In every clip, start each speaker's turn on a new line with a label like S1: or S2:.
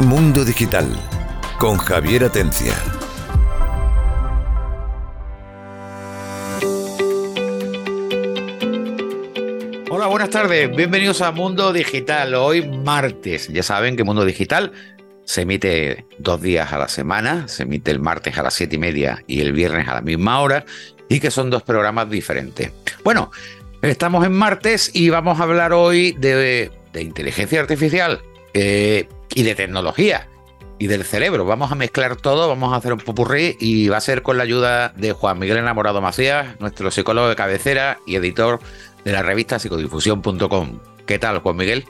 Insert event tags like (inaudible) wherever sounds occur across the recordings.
S1: Mundo Digital con Javier Atencia.
S2: Hola, buenas tardes. Bienvenidos a Mundo Digital. Hoy martes. Ya saben que Mundo Digital se emite dos días a la semana. Se emite el martes a las siete y media y el viernes a la misma hora. Y que son dos programas diferentes. Bueno, estamos en martes y vamos a hablar hoy de, inteligencia artificial eh, y de tecnología y del cerebro. Vamos a mezclar todo, vamos a hacer un popurrí y va a ser con la ayuda de Juan Miguel Enamorado Macías, nuestro psicólogo de cabecera y editor de la revista psicodifusión.com. ¿Qué tal, Juan Miguel?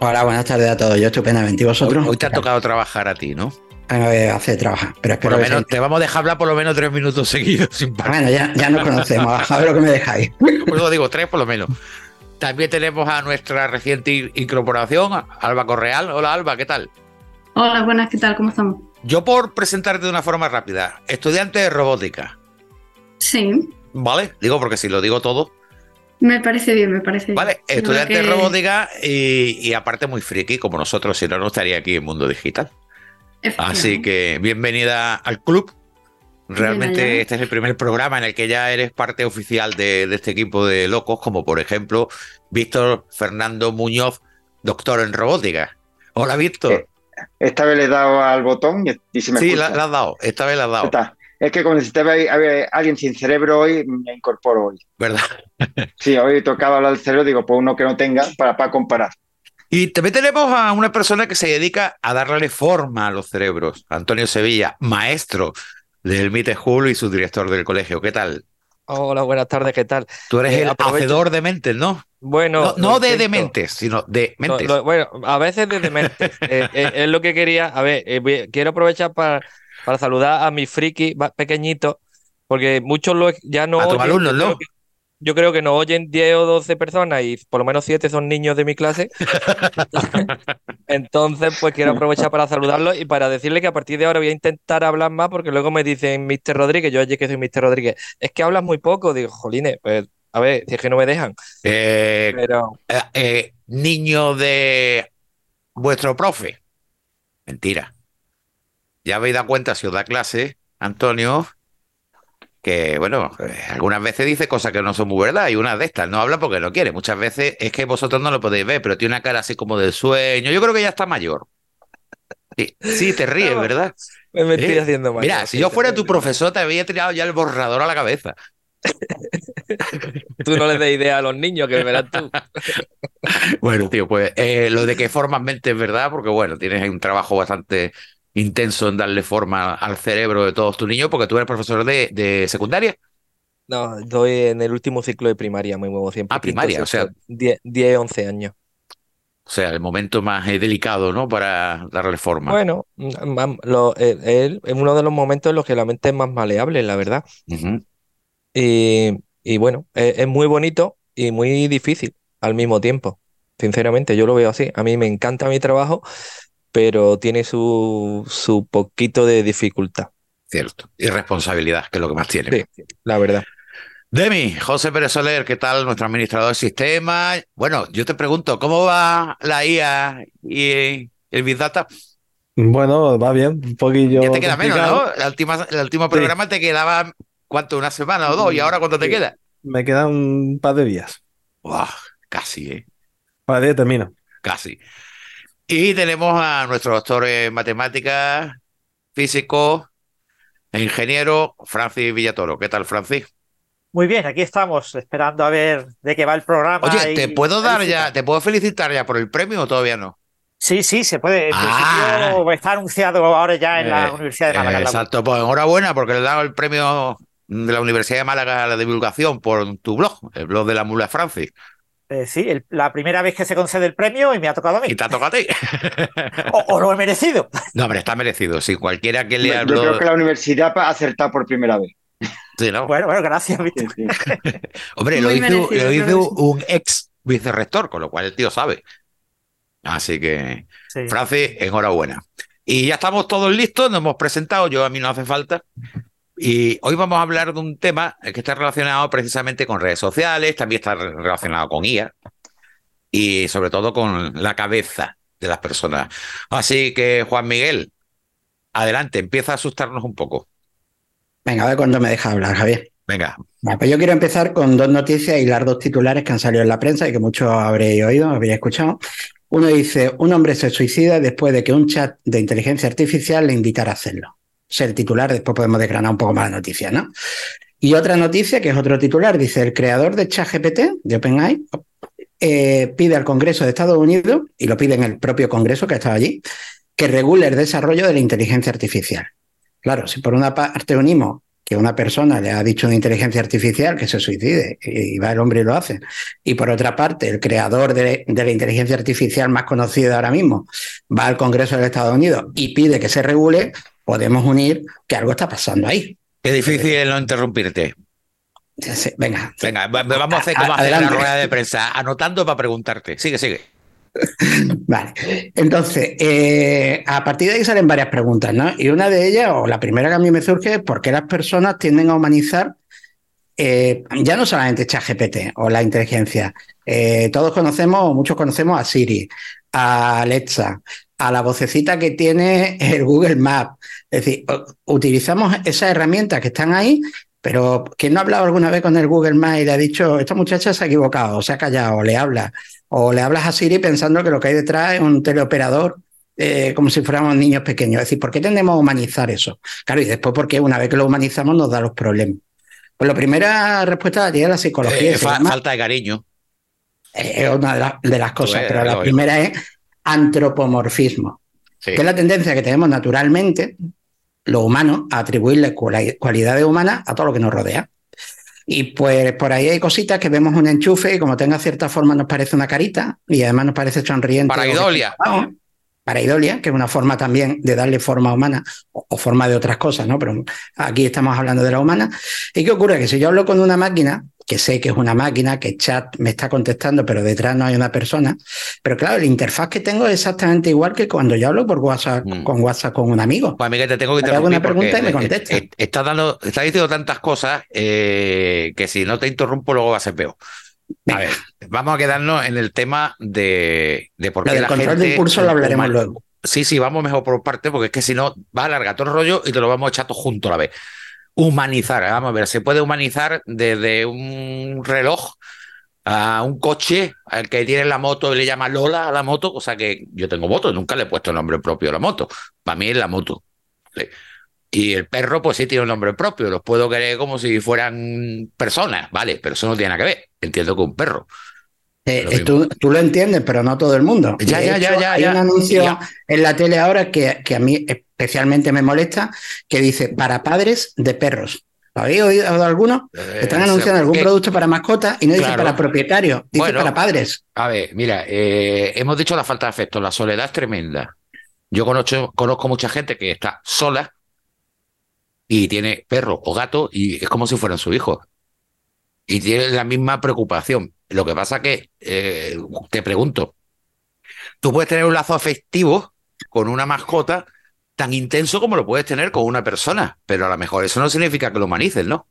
S3: Hola, buenas tardes a todos. Yo estupendamente. ¿Y vosotros?
S2: Hoy, te ha tocado trabajar a ti, ¿no?
S3: hace trabajar, pero espero
S2: por lo menos, te vamos a dejar hablar por lo menos tres minutos seguidos sin parar.
S3: Bueno, ya, ya nos conocemos, a ver lo que me dejáis.
S2: Pues lo digo, tres por lo menos. También tenemos a nuestra reciente incorporación, Alba Correal. Hola Alba, ¿qué tal?
S4: Hola, buenas, ¿qué tal? ¿Cómo estamos?
S2: Yo por presentarte de una forma rápida, estudiante de robótica.
S4: Sí.
S2: ¿Vale? Digo porque si lo digo todo,
S4: me parece bien, me parece bien.
S2: Vale, estudiante de robótica y, aparte muy friki, como nosotros, si no, no estaría aquí en Mundo Digital. Así que bienvenida al club. Realmente este es el primer programa en el que ya eres parte oficial de, este equipo de locos, como por ejemplo Víctor Fernando Muñoz, doctor en robótica. Hola, Víctor. Eh,
S5: esta vez le he dado al botón y, se me
S2: Sí, la, has dado, esta vez la has dado.
S5: Es que como necesitaba alguien sin cerebro hoy, me incorporo hoy.
S2: ¿Verdad? (laughs)
S5: sí, hoy tocaba hablar del cerebro, digo, pues uno que no tenga para, para comparar.
S2: Y también tenemos a una persona que se dedica a darle forma a los cerebros, Antonio Sevilla, maestro del MITE Julio y su director del colegio. ¿Qué tal?
S6: Hola, buenas tardes, ¿qué tal?
S2: Tú eres eh, el hacedor de mentes, ¿no?
S6: Bueno.
S2: No, de dementes, sino de mentes.
S6: bueno, a veces de dementes. (laughs) Eh, eh, es lo que quería. A ver, quiero aprovechar para para saludar a mi friki pequeñito, porque muchos lo, ya no...
S2: A tus alumnos, ¿no?
S6: Yo creo que nos oyen 10 o 12 personas y por lo menos 7 son niños de mi clase. (laughs) Entonces, pues quiero aprovechar para saludarlos y para decirle que a partir de ahora voy a intentar hablar más porque luego me dicen Mr. Rodríguez, yo allí que soy Mr. Rodríguez, es que hablas muy poco. Digo, jolines, pues a ver, si es que no me dejan.
S2: Eh, Pero... Eh, eh, niño de vuestro profe. Mentira ya habéis dado cuenta si os da clase, Antonio, que, bueno, eh, algunas veces dice cosas que no son muy verdad y una de estas no habla porque no quiere. Muchas veces es que vosotros no lo podéis ver, pero tiene una cara así como de sueño. Yo creo que ya está mayor. Sí, te (laughs) ríes, ¿verdad?
S6: Me estoy ¿Eh? haciendo mal.
S2: Mira, si yo fuera tu profesor, te había tirado ya el borrador a la cabeza.
S6: tú no le des idea a los niños, que verás tú. (laughs)
S2: bueno, tío, pues eh, lo de que formas mente es verdad, porque bueno, tienes un trabajo bastante intenso en darle forma al cerebro de todos tus niños, porque tú eres profesor de, secundaria.
S6: No, estoy en el último ciclo de primaria, muy nuevo siempre.
S2: Ah, primaria, o sea.
S6: 10, 11 años.
S2: O sea, el momento más eh, delicado, ¿no? Para darle forma.
S6: Bueno, lo, es uno de los momentos en los que la mente es más maleable, la verdad. y, bueno, es, muy bonito y muy difícil al mismo tiempo. Sinceramente, yo lo veo así. A mí me encanta mi trabajo, pero tiene su, su poquito de dificultad.
S2: Cierto. Y responsabilidad, que es lo que más tiene.
S6: Sí, la verdad.
S2: Demi, José Pérez Soler, ¿qué tal? Nuestro administrador de sistema. Bueno, yo te pregunto, ¿cómo va la IA y el Big Data?
S7: Bueno, va bien, un poquillo.
S2: Ya te queda menos, ¿no? La última, el último programa te quedaba, ¿cuánto? ¿Una semana o dos? ¿Y ahora cuánto te queda?
S7: Me quedan un par de días.
S2: casi, ¿eh?
S7: Para día termino.
S2: Casi. Y tenemos a nuestro doctor en matemáticas, físico e ingeniero, Francis Villatoro. ¿Qué tal, Francis?
S8: Muy bien, aquí estamos esperando a ver de qué va el programa.
S2: Oye, ¿te puedo dar ya, te puedo felicitar ya por el premio o todavía no?
S8: Sí, sí, se puede. En ah. está anunciado ahora ya en la eh, Universidad de Málaga.
S2: exacto, pues enhorabuena porque le he dado el premio de la Universidad de Málaga a la divulgación por tu blog, el blog de la Mula Francis.
S8: Eh, sí, la primera vez que se concede el premio y me ha tocado a mí.
S2: Y te ha tocado a ti. (laughs)
S8: o, lo he merecido.
S2: No, hombre, está merecido. Si cualquiera que le
S5: Yo creo que la universidad ha acertado por primera vez.
S2: Sí, ¿no?
S8: Bueno, bueno, gracias. (laughs)
S2: hombre, lo hizo, un ex vicerrector, con lo cual el tío sabe. Así que, Francis, enhorabuena. Y ya estamos todos listos, nos hemos presentado, yo a mí no hace falta. Y hoy vamos a hablar de un tema que está relacionado precisamente con redes sociales, también está relacionado con IA y sobre todo con la cabeza. de las personas. Así que, Juan Miguel, adelante, empieza a asustarnos un poco.
S3: Venga, a ver cuándo me deja hablar, Javier.
S2: Venga.
S3: pues yo quiero empezar con dos noticias y las dos titulares que han salido en la prensa y que muchos habréis oído, habréis escuchado. Uno dice, un hombre se suicida después de que un chat de inteligencia artificial le invitara a hacerlo. Es el titular, después podemos desgranar un poco más la noticia, ¿no? Y otra noticia, que es otro titular, dice, el creador de ChatGPT, de OpenAI, eh, pide al Congreso de Estados Unidos, y lo pide en el propio Congreso que ha estado allí, que regule el desarrollo de la inteligencia artificial. Claro, si por una parte unimos que una persona le ha dicho una inteligencia artificial que se suicide y va el hombre y lo hace. Y por otra parte, el creador de, la inteligencia artificial más conocido ahora mismo va al Congreso de Estados Unidos y pide que se regule, podemos unir que algo está pasando ahí.
S2: Es difícil no interrumpirte.
S3: venga.
S2: Venga, vamos a hacer como hacer la rueda de prensa, anotando para preguntarte. Sigue, sigue. (laughs)
S3: Vale, entonces, eh, a partir de ahí salen varias preguntas, ¿no? Y una de ellas, o la primera que a mí me surge, es por qué las personas tienden a humanizar eh, ya no solamente ChatGPT o la inteligencia. Eh, todos conocemos, o muchos conocemos a Siri, a Alexa, a la vocecita que tiene el Google Maps. Es decir, utilizamos esas herramientas que están ahí pero ¿quién no ha hablado alguna vez con el Google Maps y le ha dicho, esta muchacha se ha equivocado, o se ha callado, o le habla? O le hablas a Siri pensando que lo que hay detrás es un teleoperador, eh, como si fuéramos niños pequeños. Es decir, ¿por qué tendemos a humanizar eso? Claro, y después porque una vez que lo humanizamos nos da los problemas. Pues la primera respuesta es la psicología.
S2: Eh, falta de cariño.
S3: Es una de, las cosas, pero la primera es antropomorfismo, que es la tendencia que tenemos naturalmente lo humano, a atribuirle cualidades humanas a todo lo que nos rodea. Y pues por ahí hay cositas que vemos un enchufe y como tenga cierta forma nos parece una carita y además nos parece sonriente.
S2: Para idolia.
S3: Para idolia, que es una forma también de darle forma humana o, forma de otras cosas, ¿no? Pero aquí estamos hablando de la humana. ¿Y qué ocurre? Que si yo hablo con una máquina, que sé que es una máquina, que chat me está contestando, pero detrás no hay una persona. Pero claro, la interfaz que tengo es exactamente igual que cuando yo hablo por WhatsApp, mm. con WhatsApp con un amigo.
S2: Pues Miguel, te tengo que
S3: te hago una pregunta y me contesta.
S2: Estás dando, está diciendo tantas cosas eh, que si no te interrumpo luego va a ser peor. A ver, vamos a quedarnos en el tema de, de por qué
S3: el control de impulso lo hablaremos luego.
S2: Sí, sí, vamos mejor por parte, porque es que si no va a alargar todo el rollo y te lo vamos a echar todo junto a la vez humanizar. Vamos a ver, se puede humanizar desde un reloj a un coche al que tiene la moto y le llama Lola a la moto, o sea que yo tengo moto, nunca le he puesto el nombre propio a la moto. Para mí es la moto. Y el perro, pues sí tiene un nombre propio, los puedo querer como si fueran personas, ¿vale? Pero eso no tiene nada que ver. Entiendo que un perro.
S3: Eh, tú, lo entiendes, pero no todo el mundo.
S2: Ya, ya, ya, ya,
S3: Hay un anuncio en la tele ahora que, que a mí especialmente me molesta, que dice para padres de perros. ¿Lo habéis oído alguno? Eh, Están anunciando algún producto para mascotas y no dice para propietarios, dice para padres.
S2: A ver, mira, eh, hemos dicho la falta de afecto, la soledad es tremenda. Yo conozco, conozco mucha gente que está sola y tiene perro o gato y es como si fueran su hijo. Y tiene la misma preocupación. Lo que pasa que, eh, te pregunto, tú puedes tener un lazo afectivo con una mascota tan intenso como lo puedes tener con una persona, pero a lo mejor eso no significa que lo humanices, ¿no?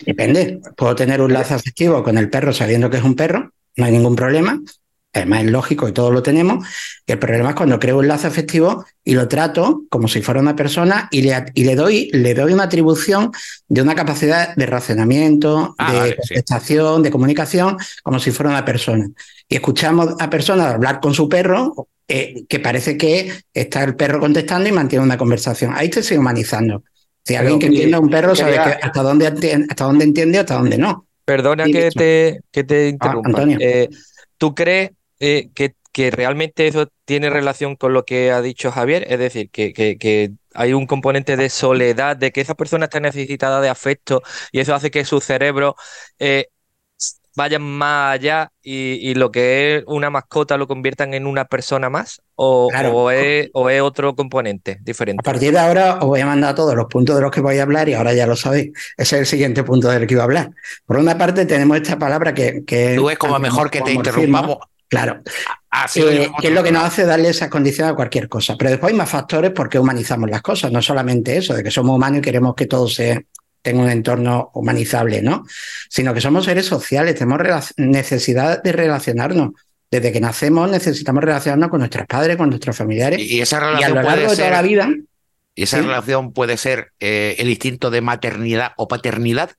S3: Depende. Puedo tener un lazo afectivo con el perro sabiendo que es un perro, no hay ningún problema. Además es lógico y todos lo tenemos. el problema es cuando creo un lazo afectivo y lo trato como si fuera una persona y le, y le, doy, le doy una atribución de una capacidad de razonamiento, ah, de contestación, de comunicación, como si fuera una persona. Y escuchamos a personas hablar con su perro eh, que parece que está el perro contestando y mantiene una conversación. Ahí te estoy humanizando. Si alguien que entiende a un perro sabe hasta dónde hasta dónde entiende, hasta dónde no.
S6: Perdona que te, que te ah, interrumpa. Eh, ¿Tú crees eh, que, que, realmente eso tiene relación con lo que ha dicho Javier? Es decir, que, que, hay un componente de soledad, de que esa persona está necesitada de afecto y eso hace que su cerebro vayan más allá y, lo que es una mascota lo conviertan en una persona más? ¿O, es, otro componente diferente?
S3: A partir de ahora os voy a mandar todos los puntos de los que voy a hablar y ahora ya lo sabéis. Ese es el siguiente punto del que iba a hablar. Por una parte tenemos esta palabra que... que
S2: Tú es como mejor que te interrumpamos.
S3: Claro. Así eh, que es lo que nos hace darle esa condición a cualquier cosa. Pero después hay más factores porque humanizamos las cosas, no solamente eso, de que somos humanos y queremos que todo sea tenga un entorno humanizable, ¿no? Sino que somos seres sociales, tenemos necesidad de relacionarnos. Desde que nacemos necesitamos relacionarnos con nuestros padres, con nuestros familiares.
S2: Y esa relación
S3: a lo largo de toda la vida.
S2: ¿Y esa relación puede ser eh, el instinto de maternidad o paternidad?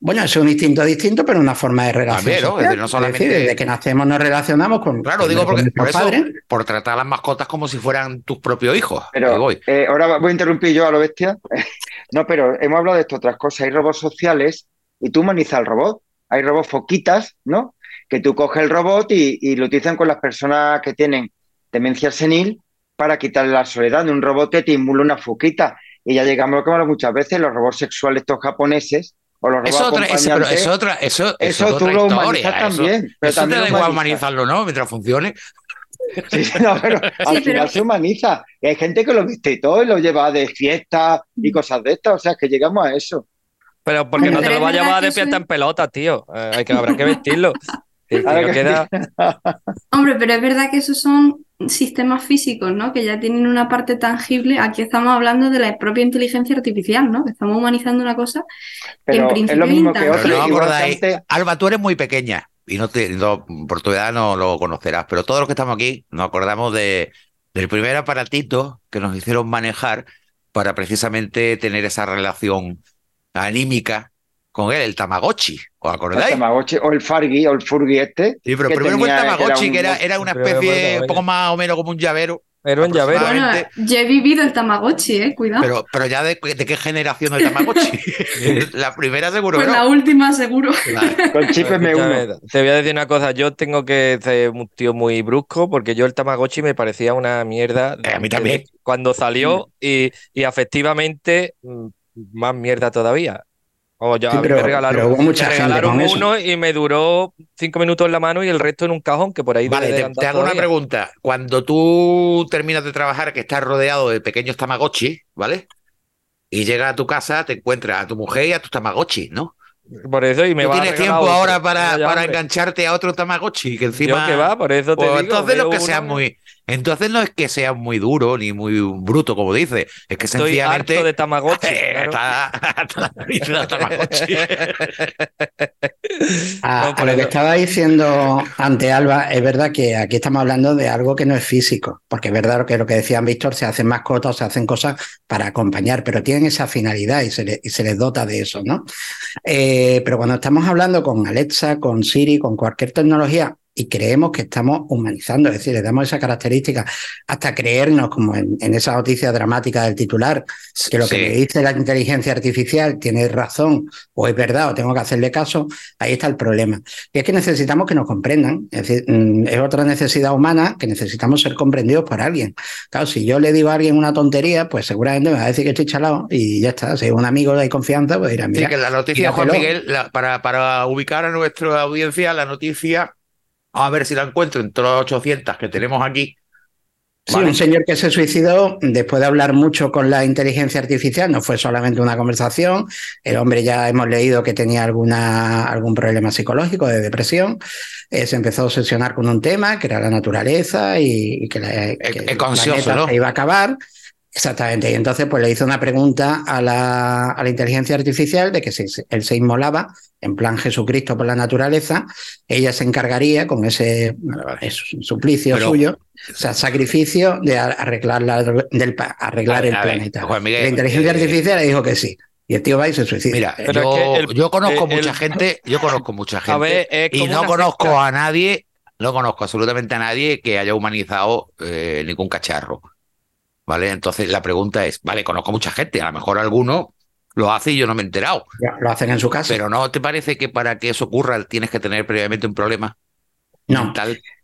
S3: Bueno, es un instinto distinto, pero una forma de relación.
S2: ¿no? solamente...
S3: decir, desde que nacemos nos relacionamos con.
S2: Claro, digo porque por, eso, por tratar a las mascotas como si fueran tus propios hijos.
S5: Pero eh, ahora voy a interrumpir yo a lo bestia. (laughs) no, pero hemos hablado de esto, otras cosas. Hay robots sociales y tú humanizas al robot. Hay robots foquitas, ¿no? Que tú coges el robot y, y lo utilizan con las personas que tienen demencia senil para quitarle la soledad. De un robot que te inmula una foquita. Y ya llegamos a lo que hemos muchas veces, los robots sexuales estos japoneses
S2: es otra, es otra, eso,
S5: eso tú lo humanizas también.
S2: Pero eso también te da igual humanizarlo, ¿no? Mientras funcione. (laughs)
S5: Sí, no, pero (laughs) al final se humaniza. Y hay gente que lo viste y todo y lo lleva de fiesta y cosas de estas. O sea, que llegamos a eso.
S6: Pero porque no te lo va a llevar de fiesta en pelota, tío. Eh, hay que, habrá que vestirlo. (laughs)
S4: Hombre, pero es verdad que esos son sistemas físicos, ¿no? Que ya tienen una parte tangible. Aquí estamos hablando de la propia inteligencia artificial, ¿no? Que estamos humanizando una cosa que en principio es lo mismo que
S2: no Alba, tú eres muy pequeña y no, te, por tu edad no lo conocerás, pero todos los que estamos aquí nos acordamos de, del primer aparatito que nos hicieron manejar para precisamente tener esa relación anímica con él, el Tamagotchi, ¿os acordáis?
S5: El Tamagotchi o el Fargi o el Furgi este.
S2: Sí, pero primero fue el Tamagotchi, que era, era, una especie un poco más o menos como un llavero.
S6: Era un llavero.
S4: Bueno, yo he vivido el Tamagotchi, eh, cuidado.
S2: Pero, pero ya de, qué generación el Tamagotchi. (laughs) (laughs) la primera seguro.
S4: Pues la última seguro. (laughs)
S5: Con chip M1.
S6: Te voy a decir una cosa, yo tengo que ser un tío muy brusco porque yo el Tamagotchi me parecía una mierda.
S2: Eh, a mí también.
S6: Cuando salió y, y efectivamente mm, más mierda todavía. O ya me regalaron, uno y me duró cinco minutos en la mano y el resto en un cajón que por ahí.
S2: Vale, te, hago una pregunta. Cuando tú terminas de trabajar, que estás rodeado de pequeños tamagotchi, ¿vale? Y llegas a tu casa, te encuentras a tu mujer y a tus tamagotchi, ¿no?
S6: Por eso y me
S2: ¿Tú tienes tiempo ahora para, para engancharte a otro Tamagotchi que encima.
S6: que va, por eso te pues
S2: Entonces no que sea muy. Entonces no es que sea muy duro ni muy bruto, como dice. Es que
S6: Estoy
S2: sencillamente.
S6: Harto de Tamagotchi. (laughs)
S2: Está, (laughs) Tamagotchi. (laughs)
S3: a, lo que estaba diciendo ante Alba, es verdad que aquí estamos hablando de algo que no es físico, porque es verdad que lo que decían Víctor, se hacen mascotas, se hacen cosas para acompañar, pero tienen esa finalidad y se, y se les dota de eso, ¿no? Eh, pero cuando estamos hablando con Alexa, con Siri, con cualquier tecnología, y creemos que estamos humanizando, es decir, le damos esa característica hasta creernos, como en, esa noticia dramática del titular, que lo que me dice la inteligencia artificial tiene razón o es verdad o tengo que hacerle caso, ahí está el problema. Y es que necesitamos que nos comprendan, es decir, mm, es otra necesidad humana que necesitamos ser comprendidos por alguien. Claro, si yo le digo a alguien una tontería, pues seguramente me va a decir que estoy chalado y ya está. Si es un amigo de confianza, pues dirá, mira.
S2: Sí, que la noticia, Juan Miguel, para, para ubicar a nuestra audiencia, la noticia a ver si la encuentro entre las 800 que tenemos aquí.
S3: Sí, un señor que se suicidó después de hablar mucho con la inteligencia artificial, no fue solamente una conversación, el hombre ya hemos leído que tenía alguna, algún problema psicológico de depresión, eh, se empezó a obsesionar con un tema que era la naturaleza y, que, la,
S2: que
S3: iba a acabar Exactamente, y entonces pues le hizo una pregunta a la, a la inteligencia artificial de que si él se inmolaba en plan Jesucristo por la naturaleza, ella se encargaría con ese, suplicio suyo, o sea, sacrificio de arreglar, la, del, arreglar el planeta. la inteligencia eh, artificial le dijo que sí. Y el tío va y se suicida.
S2: Mira, yo, conozco mucha gente, yo conozco mucha (laughs) gente y no conozco a nadie, no conozco absolutamente a nadie que haya humanizado eh, ningún cacharro. ¿Vale? Entonces la pregunta es, vale, conozco mucha gente, a lo mejor alguno lo hace y yo no me he enterado.
S3: lo hacen en su casa.
S2: Pero ¿no te parece que para que eso ocurra tienes que tener previamente un problema?
S3: No.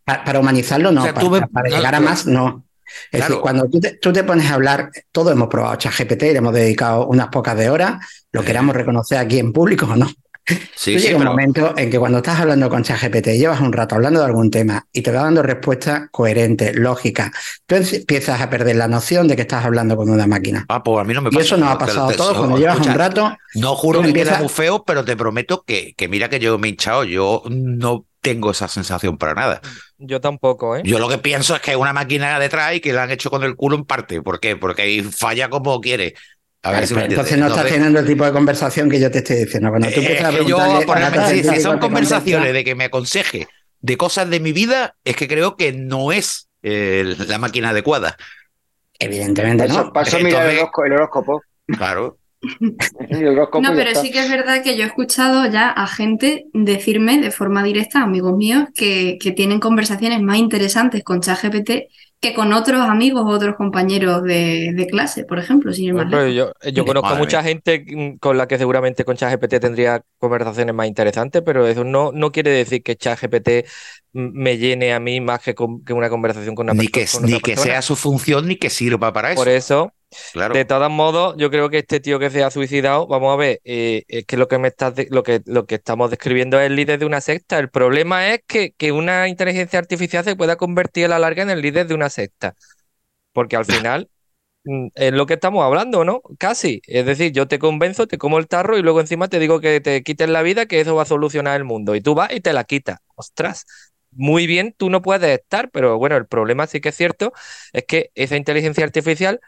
S3: Para, humanizarlo, no. para, llegar a más, no. Es decir, cuando tú te, pones a hablar, todos hemos probado ChatGPT y le hemos dedicado unas pocas de horas, lo queramos reconocer aquí en público o no. Sí, llega un momento en que cuando estás hablando con ChatGPT, llevas un rato hablando de algún tema y te va dando respuestas coherentes, lógicas. Entonces empiezas a perder la noción de que estás hablando con una máquina.
S2: Ah, pues a mí no me
S3: pasa. Y eso nos ha pasado a todos cuando llevas un rato.
S2: No juro que empiezas... queda muy feo, pero te prometo que, que mira que yo me he hinchado. Yo no tengo esa sensación para nada.
S6: Yo tampoco, ¿eh?
S2: Yo lo que pienso es que hay una máquina detrás y que la han hecho con el culo en parte. ¿Por qué? Porque ahí falla como quiere
S3: entonces no estás teniendo el tipo de conversación que yo te estoy diciendo. Cuando tú empiezas a
S2: si son conversaciones de que me aconseje de cosas de mi vida es que creo que no es eh, la máquina adecuada.
S3: Evidentemente
S5: no. Paso mirar el, horóscopo.
S2: Claro. (laughs)
S4: no, pero sí que es verdad que yo he escuchado ya a gente decirme de forma directa, amigos míos, que, que tienen conversaciones más interesantes con ChatGPT que con otros amigos o otros compañeros de, clase, por ejemplo. Sin
S6: yo, yo conozco mucha gente con la que seguramente con ChatGPT tendría conversaciones más interesantes, pero eso no, no quiere decir que ChatGPT me llene a mí más que, que una conversación con una
S2: ni persona. Que, ni que sea su función ni que sirva para eso.
S6: Por eso, de todos modos, yo creo que este tío que se ha suicidado, vamos a ver, eh, es que lo que me estás lo que lo que estamos describiendo es el líder de una secta. El problema es que, que una inteligencia artificial se pueda convertir a la larga en el líder de una secta. Porque al (laughs) final mm, es lo que estamos hablando, ¿no? Casi. Es decir, yo te convenzo, te como el tarro y luego encima te digo que te quites la vida, que eso va a solucionar el mundo. Y tú vas y te la quitas. Ostras. Muy bien, tú no puedes estar, pero bueno, el problema sí que es cierto, es que esa inteligencia artificial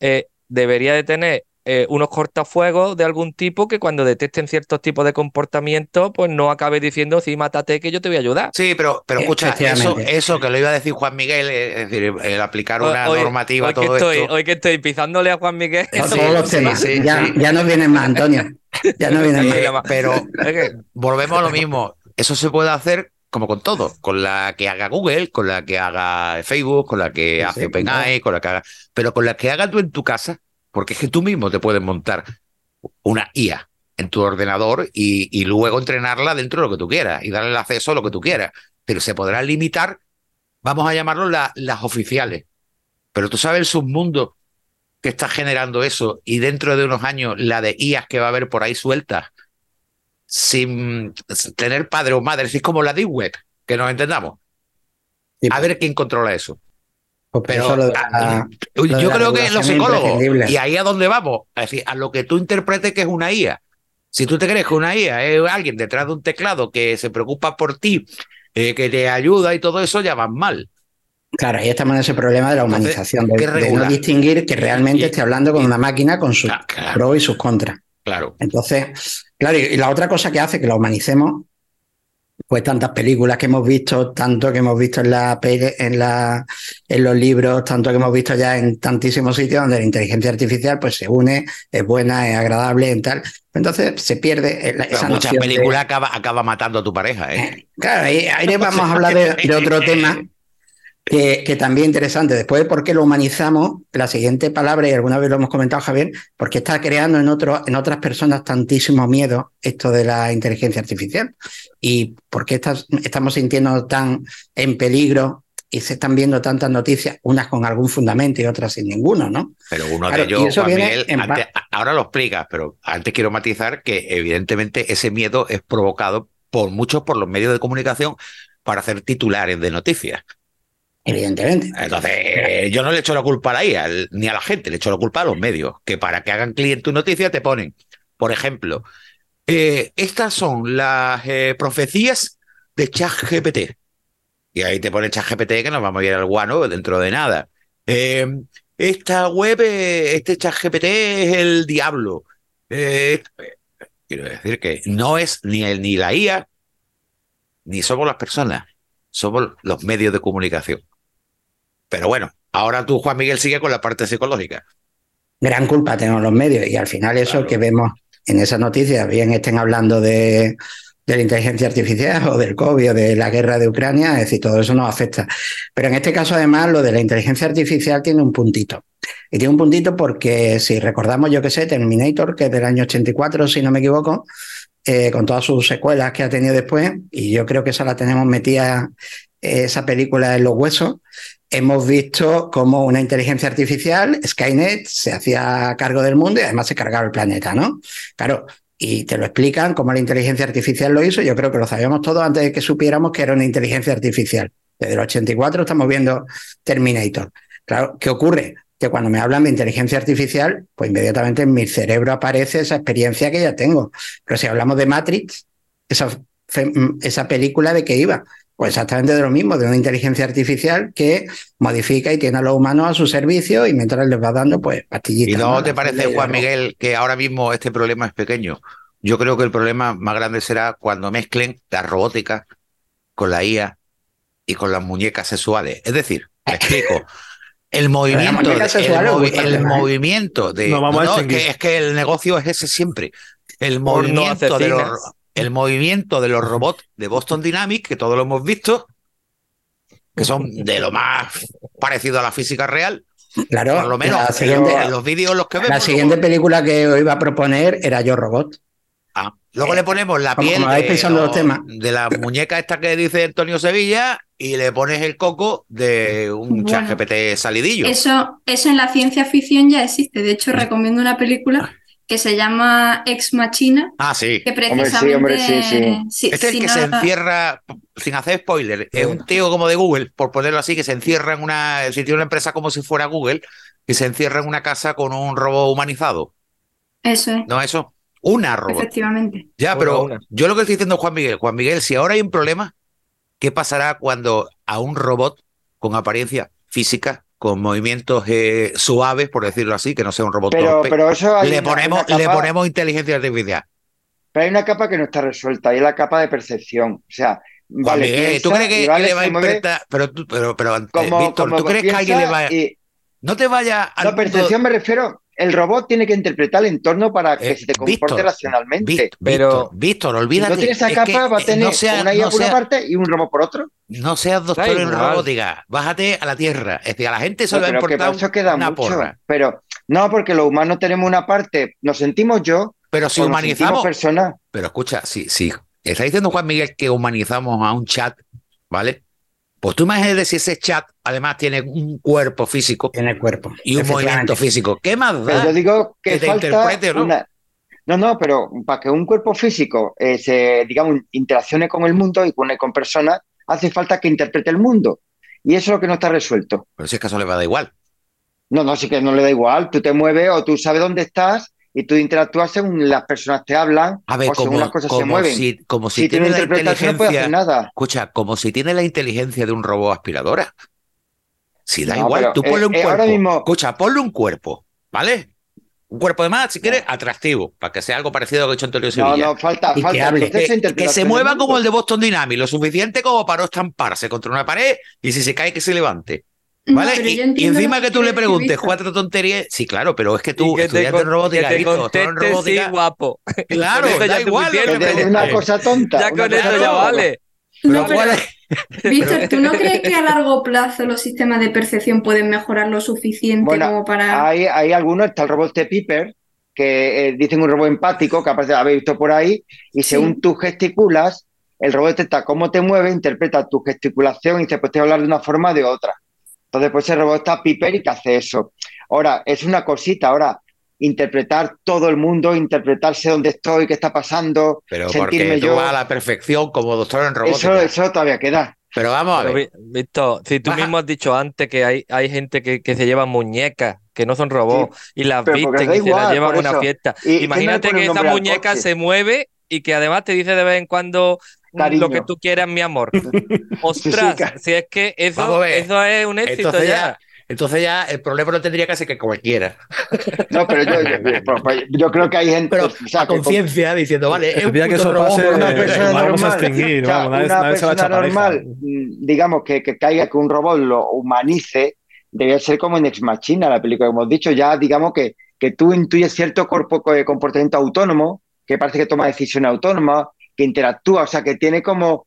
S6: eh, debería de tener eh, unos cortafuegos de algún tipo que cuando detecten ciertos tipos de comportamiento, pues no acabe diciendo, sí, mátate que yo te voy a ayudar.
S2: Sí, pero, pero escucha, eso, eso que lo iba a decir Juan Miguel, es decir, el aplicar una normativa,
S6: hoy
S2: todo
S6: que estoy,
S2: esto...
S6: Hoy que estoy pisándole a Juan Miguel...
S3: ya, ya no vienen más, Antonio. Ya no vienen más.
S2: Pero volvemos a lo mismo. Eso se puede hacer como con todo, con la que haga Google, con la que haga Facebook, con la que hace OpenAI, con la que haga, pero con la que haga tú en tu casa, porque es que tú mismo te puedes montar una IA en tu ordenador y, luego entrenarla dentro de lo que tú quieras y darle el acceso a lo que tú quieras, pero se podrá limitar, vamos a llamarlo las oficiales, pero tú sabes el submundo que está generando eso y dentro de unos años la de IAs que va a haber por ahí sueltas sin tener padre o madre, es como la Deep Web, que nos entendamos. a pues. ver quién controla eso. Pues Pero yo creo que los psicólogos, y ahí a dónde vamos, es decir, a lo que tú interpretes que es una IA. Si tú te crees que una IA es alguien detrás de un teclado que se preocupa por ti, eh, que te ayuda y todo eso, ya vas mal.
S3: Claro, ahí estamos en ese problema de la humanización, de, no distinguir que realmente esté hablando con una máquina con sus pros y sus contras.
S2: Claro.
S3: Entonces, claro, y la otra cosa que hace que la humanicemos, pues tantas películas que hemos visto, tanto que hemos visto en, la, en, la, en los libros, tanto que hemos visto ya en tantísimos sitios donde la inteligencia artificial pues se une, es buena, es agradable, y tal. Entonces se pierde
S2: esa Muchas películas acaba, acaba matando a tu pareja. ¿eh?
S3: eh claro, ahí, ahí vamos a hablar de, otro (laughs) tema que, también interesante, después de por qué lo humanizamos, la siguiente palabra, y alguna vez lo hemos comentado Javier, porque está creando en, otro, en otras personas tantísimo miedo esto de la inteligencia artificial y por qué estamos sintiendo tan en peligro y se están viendo tantas noticias, unas con algún fundamento y otras sin ninguno, ¿no?
S2: Pero uno de ellos, Juan Miguel, ahora lo explicas, pero antes quiero matizar que evidentemente ese miedo es provocado por muchos por los medios de comunicación para hacer titulares de noticias.
S3: Evidentemente.
S2: Entonces, yo no le echo la culpa a la IA, ni a la gente, le echo la culpa a los medios, que para que hagan cliente tu noticia te ponen, por ejemplo, eh, estas son las eh, profecías de ChatGPT. Y ahí te pone ChatGPT que nos vamos a ir al guano dentro de nada. Eh, esta web, este ChatGPT es el diablo. quiero decir que no es ni, el, ni la IA, ni somos las personas, somos los medios de comunicación. Pero bueno, ahora tú, Juan Miguel, sigue con la parte psicológica.
S3: Gran culpa tenemos los medios y al final eso que vemos en esas noticias, bien estén hablando de, de la inteligencia artificial o del COVID o de la guerra de Ucrania, es decir, todo eso nos afecta. Pero en este caso, además, lo de la inteligencia artificial tiene un puntito. Y tiene un puntito porque si recordamos, yo que sé, Terminator, que es del año 84, si no me equivoco, eh, con todas sus secuelas que ha tenido después, y yo creo que esa la tenemos metida, esa película en los huesos, hemos visto cómo una inteligencia artificial, Skynet, se hacía cargo del mundo y además se cargaba el planeta, ¿no? Claro, y te lo explican cómo la inteligencia artificial lo hizo. Yo creo que lo sabíamos todos antes de que supiéramos que era una inteligencia artificial. Desde el 84 estamos viendo Terminator. Claro, ¿qué ocurre? Que cuando me hablan de inteligencia artificial, pues inmediatamente en mi cerebro aparece esa experiencia que ya tengo. Pero si hablamos de Matrix, esa, esa película de qué iba, pues exactamente de lo mismo, de una inteligencia artificial que modifica y tiene a los humanos a su servicio y mientras les va dando, pues, pastillitas.
S2: ¿Y no, te parece, Juan Miguel, que ahora mismo este problema es pequeño? Yo creo que el problema más grande será cuando mezclen la robótica con la IA y con las muñecas sexuales. Es decir, me explico. El movimiento, el, movimiento de. No, vamos que, es que el negocio es ese siempre. El movimiento, de los, el movimiento de los robots de Boston Dynamics, que todos lo hemos visto, que son de lo más parecido a la física real.
S3: Claro,
S2: por lo menos en los vídeos los que vemos.
S3: La siguiente película que iba a proponer era Yo Robot.
S2: Ah, luego le ponemos la piel de, la muñeca esta que dice Antonio Sevilla y le pones el coco de un chat GPT salidillo.
S4: Eso, eso en la ciencia ficción ya existe. De hecho, recomiendo una película que se llama Ex Machina.
S2: Ah, sí.
S4: Que precisamente. Hombre, sí,
S2: sí, sí. este es el que se encierra, sin hacer spoiler, es un tío como de Google, por ponerlo así, que se encierra en una. Si tiene una empresa como si fuera Google, que se encierra en una casa con un robot humanizado.
S4: Eso es.
S2: No, eso. Una robot.
S4: Efectivamente.
S2: Ya, pero yo lo que estoy diciendo Juan Miguel, Juan Miguel, si ahora hay un problema, ¿qué pasará cuando a un robot con apariencia física con movimientos eh, suaves, por decirlo así, que no sea un robot
S5: pero, Pero eso
S2: le, ponemos, le ponemos inteligencia artificial.
S5: Pero hay una capa que no está resuelta y es la capa de percepción. O sea, vale,
S2: ¿tú crees que, le va a interpretar? Pero, pero, pero eh, Víctor, ¿tú crees que alguien le va a... No te vaya
S5: a... La percepción me refiero el robot tiene que interpretar el entorno para que eh, se te comporte racionalmente.
S2: pero, Víctor, olvídate.
S5: Si no tiene esa capa, va a tener una IA por una parte y un robot por otro.
S2: No seas doctor en robótica, bájate a la tierra. Es decir, a la gente se no, le va a importar eso queda una mucho, porra.
S5: Pero no, porque los humanos tenemos una parte, nos sentimos yo,
S2: pero si humanizamos
S5: personas.
S2: Pero escucha, si, si está diciendo Juan Miguel que humanizamos a un chat, ¿vale? Pues tú imagínate si ese chat además tiene un cuerpo físico.
S3: Tiene cuerpo.
S2: Y un movimiento físico. ¿Qué más da?
S5: yo digo que, te interprete, ¿no? No, no, pero para que un cuerpo físico eh, se, digamos, interaccione con el mundo y con, con personas, hace falta que interprete el mundo. Y eso es lo que no está resuelto.
S2: Pero si es que eso le va a dar igual.
S5: No, no, sí que no le da igual. Tú te mueves o tú sabes dónde estás y tú interactúas según las personas te hablan
S2: a ver,
S5: o
S2: como,
S5: según las cosas se mueven.
S2: Si, como si, tiene, la inteligencia, no puede hacer nada. Escucha, como si tiene la inteligencia de un robot aspiradora. Si da igual, tú ponle un eh, cuerpo. Escucha, ponle un cuerpo, ¿vale? Un cuerpo de más, si quieres, atractivo, para que sea algo parecido a lo que ha hecho Antonio Sevilla.
S5: No, no, falta, falta
S2: que, que, se mueva como el de Boston Dynamics, lo suficiente como para no estamparse contra una pared y si se cae que se levante. ¿Vale? y, encima que tú le preguntes cuatro tonterías. Sí, claro, pero es que tú, estudiante en robótica,
S6: que te conteste, sí, guapo.
S2: Claro, da igual.
S5: Es una cosa tonta.
S6: Ya con eso ya vale.
S4: No, pero, Víctor, ¿tú no crees que a (laughs) largo plazo los sistemas de percepción pueden mejorar lo suficiente como para...?
S5: Hay, hay algunos, está el robot de Piper, que eh, dicen un robot empático, que de haber visto por ahí, y según tú gesticulas, el robot detecta cómo te mueve, interpreta tu gesticulación y te puede hablar de una forma o de otra. Entonces, pues ese robot está Piper y que hace eso. Ahora, es una cosita, ahora, interpretar todo el mundo, interpretarse dónde estoy, qué está pasando,
S2: Pero sentirme yo a la perfección como doctor en robótica.
S5: Eso, eso todavía queda.
S2: Pero vamos a ver.
S6: Víctor, si tú mismo has dicho antes que hay, hay gente que, que se lleva muñecas, que no son robots, y las visten y se las llevan a una fiesta. Imagínate que esa muñeca se mueve y que además te dice de vez en cuando lo que tú quieras, mi amor. (laughs) Ostras, si es que eso, eso es un éxito
S2: entonces
S6: ya.
S2: Entonces ya el problema no tendría que ser que cualquiera. (laughs)
S5: No, pero yo, yo, yo creo que hay gente.
S2: Pero o conciencia diciendo, vale, es un
S7: que eso pase, una persona normal.
S5: una persona normal, mm, digamos, que, que caiga que un robot lo humanice, debe ser como en Ex Machina, la película que hemos dicho, ya digamos que, que tú intuyes cierto cuerpo, comportamiento autónomo, que parece que toma decisiones autónomas, que interactúa, o sea, que tiene como,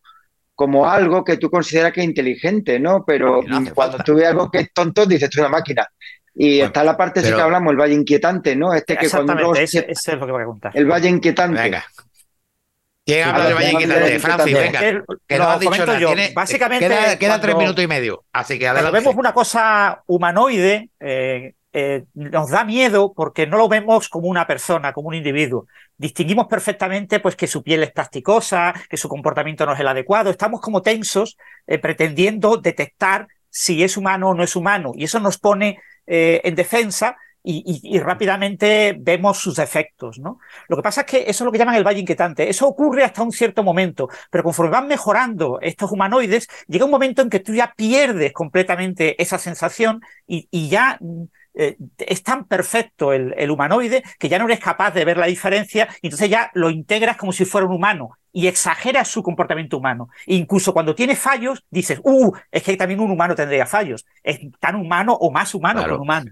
S5: como algo que tú consideras que es inteligente, ¿no? Pero cuando tú ves algo que es tonto, dices, tú es una máquina. Y está la parte pero... que hablamos, el valle inquietante, ¿no? Este que cuando
S8: ese, ese es lo que voy a preguntar.
S5: El valle inquietante.
S2: Venga. ¿Quién habla del valle inquietante? Francis, venga. Que no, has dicho nada.
S8: Yo. Básicamente,
S2: queda, queda tres minutos y medio. Así que adelante.
S8: vemos una cosa humanoide, eh, eh, nos da miedo porque no lo vemos como una persona, como un individuo. Distinguimos perfectamente pues, que su piel es plasticosa, que su comportamiento no es el adecuado. Estamos como tensos eh, pretendiendo detectar si es humano o no es humano. Y eso nos pone eh, en defensa y, rápidamente vemos sus defectos. ¿no? Lo que pasa es que eso es lo que llaman el valle inquietante. Eso ocurre hasta un cierto momento, pero conforme van mejorando estos humanoides, llega un momento en que tú ya pierdes completamente esa sensación y, y ya eh, es tan perfecto el, humanoide que ya no eres capaz de ver la diferencia y entonces ya lo integras como si fuera un humano. y exageras su comportamiento humano. incluso cuando tiene fallos, dices, uh, es que también un humano tendría fallos. Es tan humano o más humano que un humano.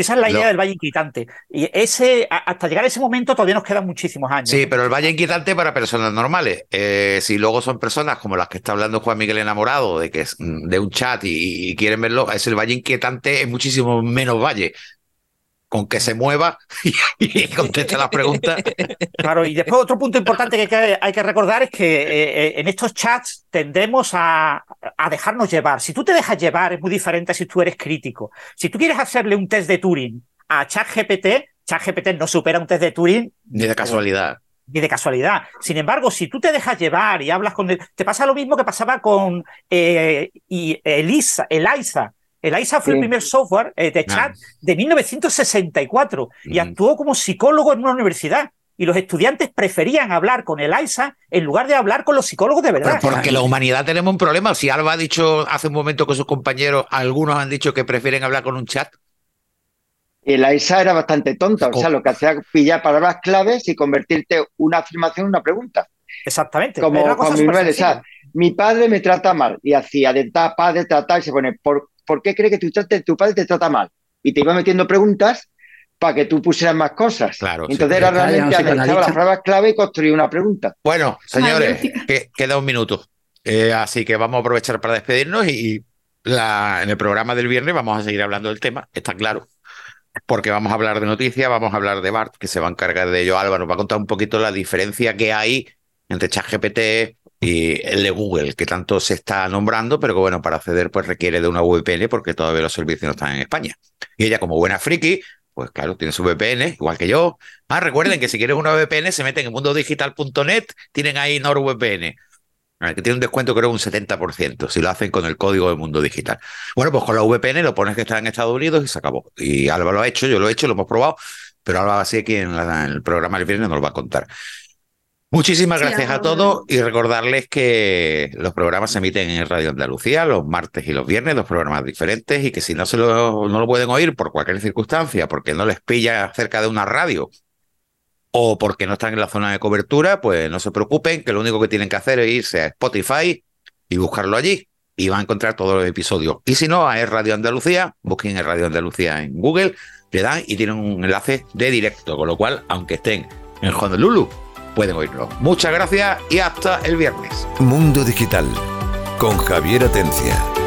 S8: Esa es la idea del Valle Inquietante. Y ese, hasta llegar a ese momento todavía nos quedan muchísimos años.
S2: Sí, pero el Valle Inquietante para personas normales. Eh, si luego son personas como las que está hablando Juan Miguel enamorado de que es de un chat y, y quieren verlo, es el Valle Inquietante, es muchísimo menos valle con que se mueva (laughs) y, conteste las preguntas.
S8: Claro, y después otro punto importante que hay que, recordar es que eh, eh, en estos chats tendemos a, dejarnos llevar. Si tú te dejas llevar es muy diferente a si tú eres crítico. Si tú quieres hacerle un test de Turing a ChatGPT, ChatGPT no supera un test de Turing.
S2: Ni de casualidad.
S8: Ni de casualidad. Sin embargo, si tú te dejas llevar y hablas con... Te pasa lo mismo que pasaba con eh, y Elisa, Eliza el AISA fue el primer software eh, de chat de 1964 y actuó como psicólogo en una universidad. Y los estudiantes preferían hablar con el AISA en lugar de hablar con los psicólogos de verdad.
S2: porque la humanidad tenemos un problema. Si Alba ha dicho hace un momento con sus compañeros, algunos han dicho que prefieren hablar con un chat.
S5: El AISA era bastante tonta, o sea, lo que hacía era pillar palabras claves y convertirte una afirmación en una pregunta.
S8: Exactamente.
S5: Como mi o sea, mi padre me trata mal y hacía de padre tratar y se pone por ¿por qué cree que tu, tu padre te trata mal? Y te iba metiendo preguntas para que tú pusieras más cosas.
S2: Claro.
S5: Entonces era realmente analizaba las pruebas clave y construir una pregunta.
S2: Bueno, señores, queda un minuto. Eh, así que vamos a aprovechar para despedirnos y la, en el programa del viernes vamos a seguir hablando del tema, está claro. Porque vamos a hablar de noticias, vamos a hablar de Bart, que se va a encargar de ello. Álvaro va a contar un poquito la diferencia que hay entre ChatGPT, y el de Google, que tanto se está nombrando, pero que bueno, para acceder pues requiere de una VPN porque todavía los servicios no están en España. Y ella como buena friki, pues claro, tiene su VPN, igual que yo. Ah, recuerden que si quieren una VPN se meten en mundodigital.net, tienen ahí NordVPN. Que tiene un descuento creo un 70% si lo hacen con el código de Mundo Digital. Bueno, pues con la VPN lo pones que está en Estados Unidos y se acabó. Y Alba lo ha hecho, yo lo he hecho, lo hemos probado, pero Alba así aquí en, en el programa del viernes nos lo va a contar. Muchísimas gracias a todos y recordarles que los programas se emiten en Radio Andalucía los martes y los viernes, dos programas diferentes y que si no, se lo, no lo pueden oír por cualquier circunstancia, porque no les pilla cerca de una radio o porque no están en la zona de cobertura, pues no se preocupen, que lo único que tienen que hacer es irse a Spotify y buscarlo allí y van a encontrar todos los episodios. Y si no, a Radio Andalucía, busquen en Radio Andalucía en Google, le dan y tienen un enlace de directo, con lo cual, aunque estén en Honolulu, pueden oírlo. Muchas gracias y hasta el viernes.
S1: Mundo Digital con Javier Atencia.